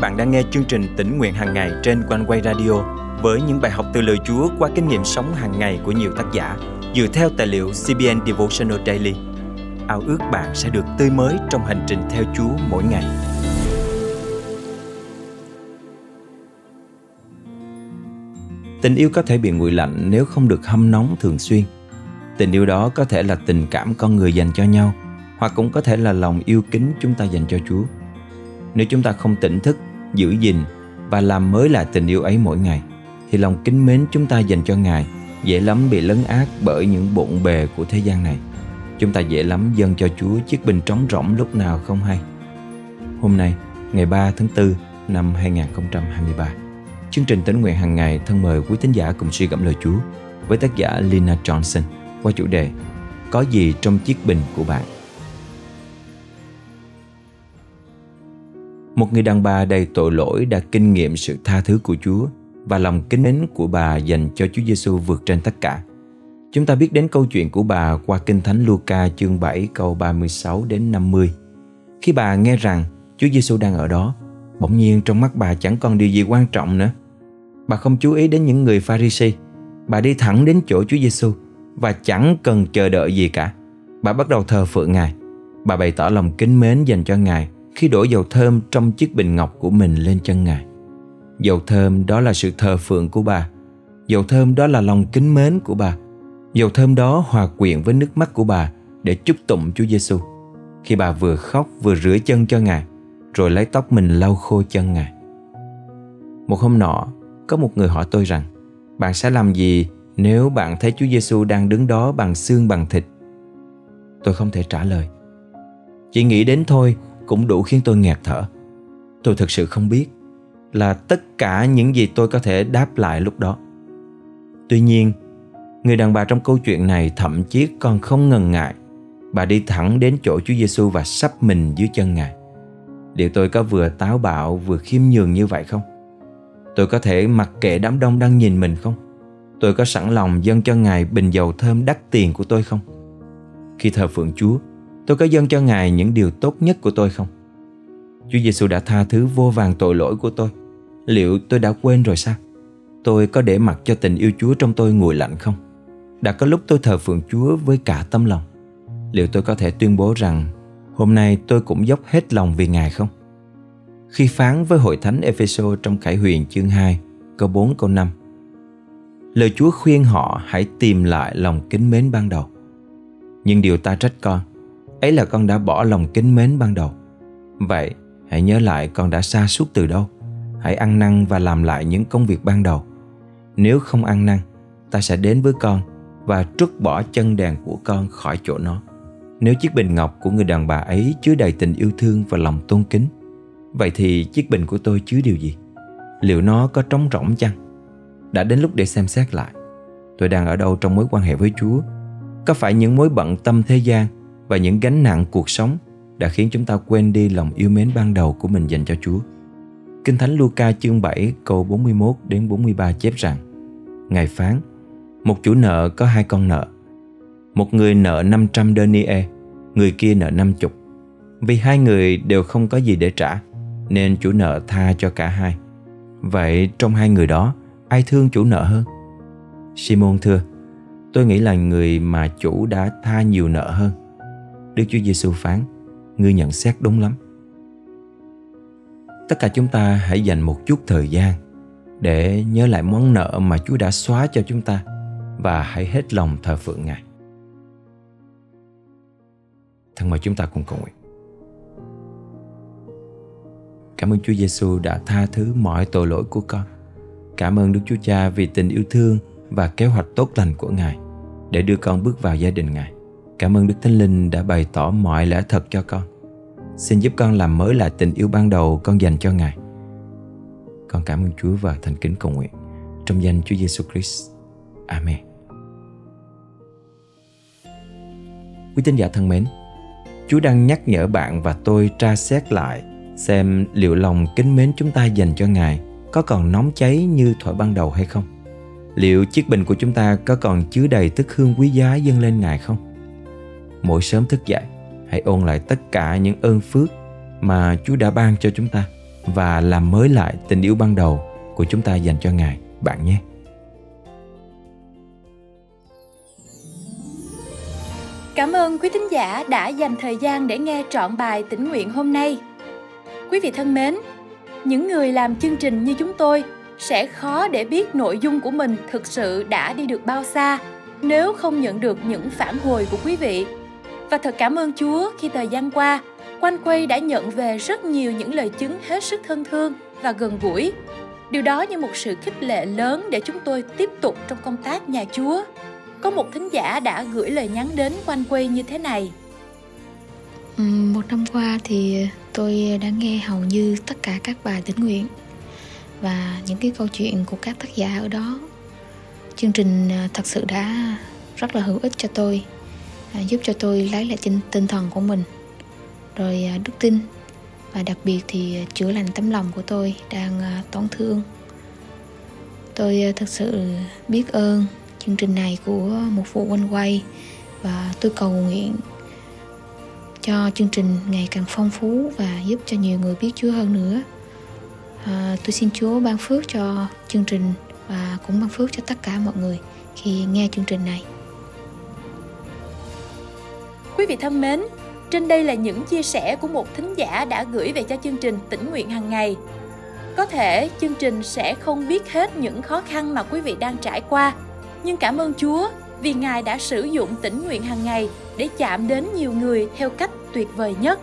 bạn đang nghe chương trình tỉnh nguyện hàng ngày trên quanh quay radio với những bài học từ lời Chúa qua kinh nghiệm sống hàng ngày của nhiều tác giả dựa theo tài liệu CBN Devotional Daily. Ao ước bạn sẽ được tươi mới trong hành trình theo Chúa mỗi ngày. Tình yêu có thể bị nguội lạnh nếu không được hâm nóng thường xuyên. Tình yêu đó có thể là tình cảm con người dành cho nhau, hoặc cũng có thể là lòng yêu kính chúng ta dành cho Chúa. Nếu chúng ta không tỉnh thức, giữ gìn và làm mới lại tình yêu ấy mỗi ngày, thì lòng kính mến chúng ta dành cho Ngài dễ lắm bị lấn át bởi những bộn bề của thế gian này. Chúng ta dễ lắm dâng cho Chúa chiếc bình trống rỗng lúc nào không hay. Hôm nay, ngày 3 tháng 4 năm 2023, chương trình tính nguyện hàng ngày thân mời quý tín giả cùng suy gẫm lời Chúa với tác giả Lina Johnson qua chủ đề Có gì trong chiếc bình của bạn? Một người đàn bà đầy tội lỗi đã kinh nghiệm sự tha thứ của Chúa và lòng kính mến của bà dành cho Chúa Giêsu vượt trên tất cả. Chúng ta biết đến câu chuyện của bà qua Kinh Thánh Luca chương 7 câu 36 đến 50. Khi bà nghe rằng Chúa Giêsu đang ở đó, bỗng nhiên trong mắt bà chẳng còn điều gì quan trọng nữa. Bà không chú ý đến những người Pharisee, bà đi thẳng đến chỗ Chúa Giêsu và chẳng cần chờ đợi gì cả. Bà bắt đầu thờ phượng Ngài. Bà bày tỏ lòng kính mến dành cho Ngài khi đổ dầu thơm trong chiếc bình ngọc của mình lên chân Ngài. Dầu thơm đó là sự thờ phượng của bà. Dầu thơm đó là lòng kính mến của bà. Dầu thơm đó hòa quyện với nước mắt của bà để chúc tụng Chúa Giêsu. Khi bà vừa khóc vừa rửa chân cho Ngài, rồi lấy tóc mình lau khô chân Ngài. Một hôm nọ, có một người hỏi tôi rằng, bạn sẽ làm gì nếu bạn thấy Chúa Giêsu đang đứng đó bằng xương bằng thịt? Tôi không thể trả lời. Chỉ nghĩ đến thôi cũng đủ khiến tôi nghẹt thở. Tôi thực sự không biết là tất cả những gì tôi có thể đáp lại lúc đó. Tuy nhiên, người đàn bà trong câu chuyện này thậm chí còn không ngần ngại. Bà đi thẳng đến chỗ Chúa Giêsu và sắp mình dưới chân Ngài. Liệu tôi có vừa táo bạo vừa khiêm nhường như vậy không? Tôi có thể mặc kệ đám đông đang nhìn mình không? Tôi có sẵn lòng dâng cho Ngài bình dầu thơm đắt tiền của tôi không? Khi thờ phượng Chúa, tôi có dâng cho Ngài những điều tốt nhất của tôi không? Chúa Giêsu đã tha thứ vô vàng tội lỗi của tôi. Liệu tôi đã quên rồi sao? Tôi có để mặc cho tình yêu Chúa trong tôi nguội lạnh không? Đã có lúc tôi thờ phượng Chúa với cả tâm lòng. Liệu tôi có thể tuyên bố rằng hôm nay tôi cũng dốc hết lòng vì Ngài không? Khi phán với hội thánh Epheso trong Khải Huyền chương 2, câu 4 câu 5. Lời Chúa khuyên họ hãy tìm lại lòng kính mến ban đầu. Nhưng điều ta trách con, ấy là con đã bỏ lòng kính mến ban đầu. Vậy, hãy nhớ lại con đã xa suốt từ đâu. Hãy ăn năn và làm lại những công việc ban đầu. Nếu không ăn năn ta sẽ đến với con và trút bỏ chân đèn của con khỏi chỗ nó. Nếu chiếc bình ngọc của người đàn bà ấy chứa đầy tình yêu thương và lòng tôn kính vậy thì chiếc bình của tôi chứa điều gì? Liệu nó có trống rỗng chăng? Đã đến lúc để xem xét lại. Tôi đang ở đâu trong mối quan hệ với chúa? Có phải những mối bận tâm thế gian và những gánh nặng cuộc sống đã khiến chúng ta quên đi lòng yêu mến ban đầu của mình dành cho Chúa. Kinh Thánh Luca chương 7 câu 41 đến 43 chép rằng, Ngài phán, Một chủ nợ có hai con nợ Một người nợ 500 denier Người kia nợ 50 Vì hai người đều không có gì để trả, Nên chủ nợ tha cho cả hai Vậy trong hai người đó, Ai thương chủ nợ hơn? Simon thưa, Tôi nghĩ là người mà chủ đã tha nhiều nợ hơn Đức Chúa Giêsu phán, Ngươi nhận xét đúng lắm Tất cả chúng ta hãy dành một chút thời gian Để nhớ lại món nợ mà Chúa đã xóa cho chúng ta Và hãy hết lòng thờ phượng Ngài Thân mời chúng ta cùng cầu nguyện Cảm ơn Chúa Giêsu đã tha thứ mọi tội lỗi của con. Cảm ơn Đức Chúa Cha vì tình yêu thương và kế hoạch tốt lành của Ngài để đưa con bước vào gia đình Ngài. Cảm ơn Đức Thánh Linh đã bày tỏ mọi lẽ thật cho con. Xin giúp con làm mới lại tình yêu ban đầu con dành cho Ngài. Con cảm ơn Chúa và thành kính cầu nguyện trong danh Chúa Giêsu Christ. Amen. Quý tín giả thân mến, Chúa đang nhắc nhở bạn và tôi tra xét lại xem liệu lòng kính mến chúng ta dành cho Ngài có còn nóng cháy như thuở ban đầu hay không? Liệu chiếc bình của chúng ta có còn chứa đầy tức hương quý giá dâng lên Ngài không? Mỗi sớm thức dậy hãy ôn lại tất cả những ơn phước mà Chúa đã ban cho chúng ta và làm mới lại tình yêu ban đầu của chúng ta dành cho Ngài bạn nhé. Cảm ơn quý thính giả đã dành thời gian để nghe trọn bài tỉnh nguyện hôm nay. Quý vị thân mến, những người làm chương trình như chúng tôi sẽ khó để biết nội dung của mình thực sự đã đi được bao xa nếu không nhận được những phản hồi của quý vị. Và thật cảm ơn Chúa khi thời gian qua, Quanh Quay đã nhận về rất nhiều những lời chứng hết sức thân thương và gần gũi. Điều đó như một sự khích lệ lớn để chúng tôi tiếp tục trong công tác nhà Chúa. Có một thính giả đã gửi lời nhắn đến Quanh Quay như thế này. Một năm qua thì tôi đã nghe hầu như tất cả các bài tĩnh nguyện và những cái câu chuyện của các tác giả ở đó chương trình à, thật sự đã rất là hữu ích cho tôi à, giúp cho tôi lấy lại tinh, tinh thần của mình rồi à, đức tin và đặc biệt thì à, chữa lành tấm lòng của tôi đang à, tổn thương tôi à, thật sự biết ơn chương trình này của một phụ huynh quay và tôi cầu nguyện cho chương trình ngày càng phong phú và giúp cho nhiều người biết Chúa hơn nữa. À, tôi xin Chúa ban phước cho chương trình và cũng ban phước cho tất cả mọi người khi nghe chương trình này. Quý vị thân mến, trên đây là những chia sẻ của một thính giả đã gửi về cho chương trình tỉnh nguyện hàng ngày. Có thể chương trình sẽ không biết hết những khó khăn mà quý vị đang trải qua, nhưng cảm ơn Chúa vì Ngài đã sử dụng tỉnh nguyện hàng ngày để chạm đến nhiều người theo cách tuyệt vời nhất.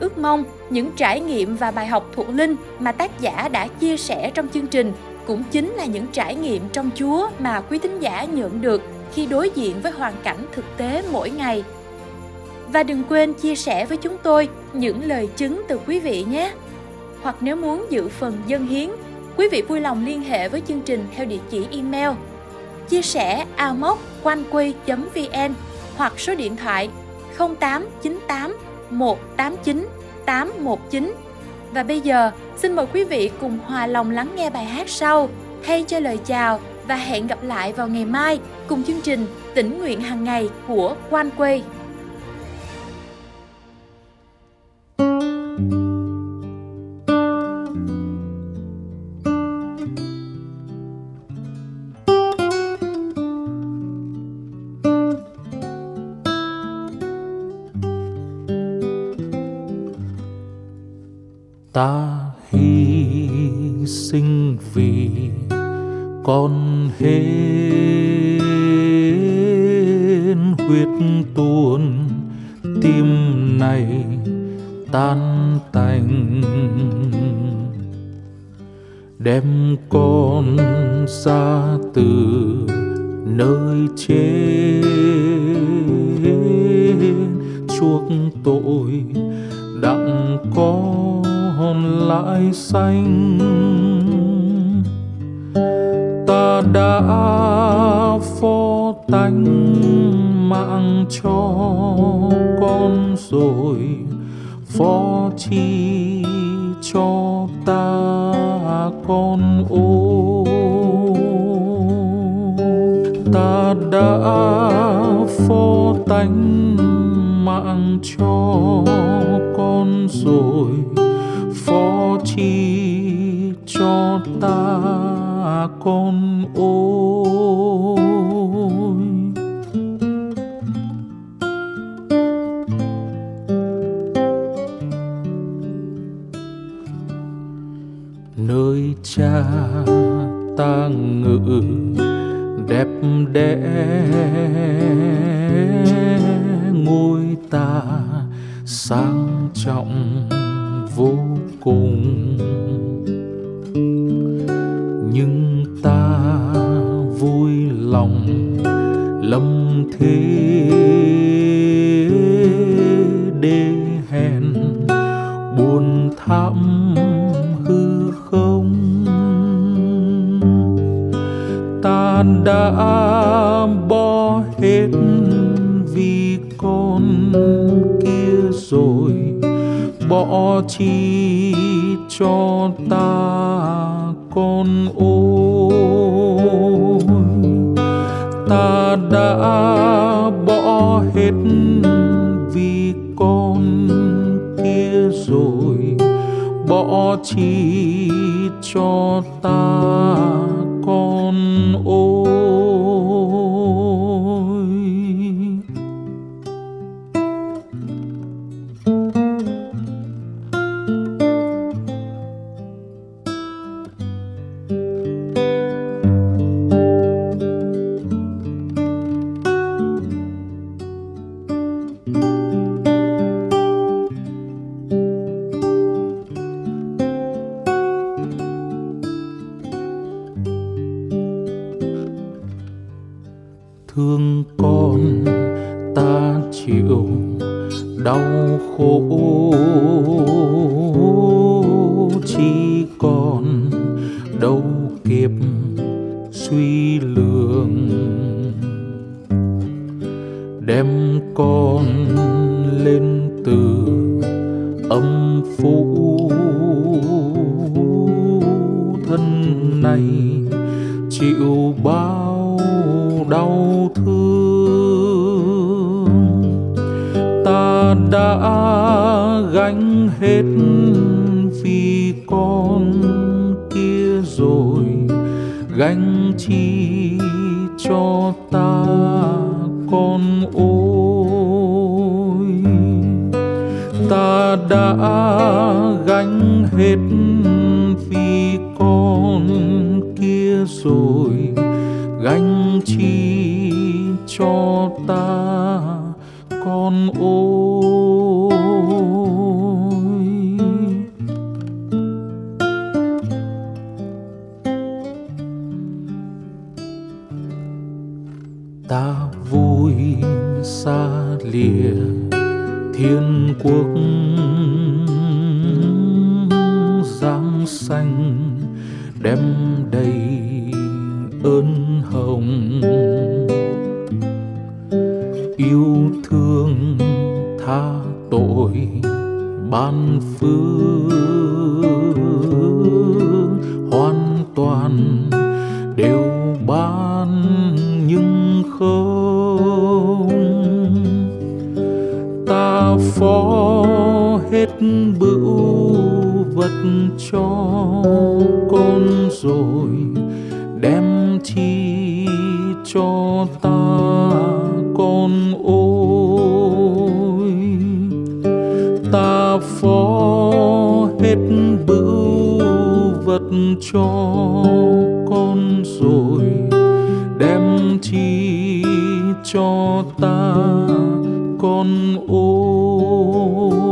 Ước mong những trải nghiệm và bài học thuộc linh mà tác giả đã chia sẻ trong chương trình cũng chính là những trải nghiệm trong Chúa mà quý thính giả nhận được khi đối diện với hoàn cảnh thực tế mỗi ngày. Và đừng quên chia sẻ với chúng tôi những lời chứng từ quý vị nhé. Hoặc nếu muốn giữ phần dân hiến, quý vị vui lòng liên hệ với chương trình theo địa chỉ email chia sẻ amoconquay.vn hoặc số điện thoại 0898 189 819. Và bây giờ, xin mời quý vị cùng hòa lòng lắng nghe bài hát sau, thay cho lời chào và hẹn gặp lại vào ngày mai cùng chương trình tỉnh nguyện hàng ngày của Quan Quay. Hết huyết tuôn, tim này tan tành. Đem con ra từ nơi trên chuộc tội đặng con lại xanh đã phó tánh mạng cho con rồi, phó chi cho ta con ô ta đã phó tánh mạng cho con rồi, phó chi cho ta con ôi. Nơi cha ta ngự đẹp đẽ ngôi ta sang trọng vô cùng. Lâm thế đê hèn, buồn thảm hư không. Ta đã bỏ hết vì con kia rồi, bỏ chi cho ta con ôi đã bỏ hết vì con kia rồi. Bỏ chi cho ta con ôi lường. Đem con lên từ âm phủ thân này, chịu bao đau thương. Ta đã gánh hết vì con gánh chi cho ta con ôi. Ta đã gánh hết vì con kia rồi, gánh chi cho ta con ôi. Hồng. Yêu thương tha tội ban phước, hoàn toàn đều ban nhưng không. Ta phó hết bửu vật cho con rồi đem chi cho ta con ôi. Ta phó hết bửu vật cho con rồi, đem chi cho ta con ôi.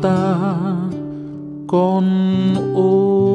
Ta con ôi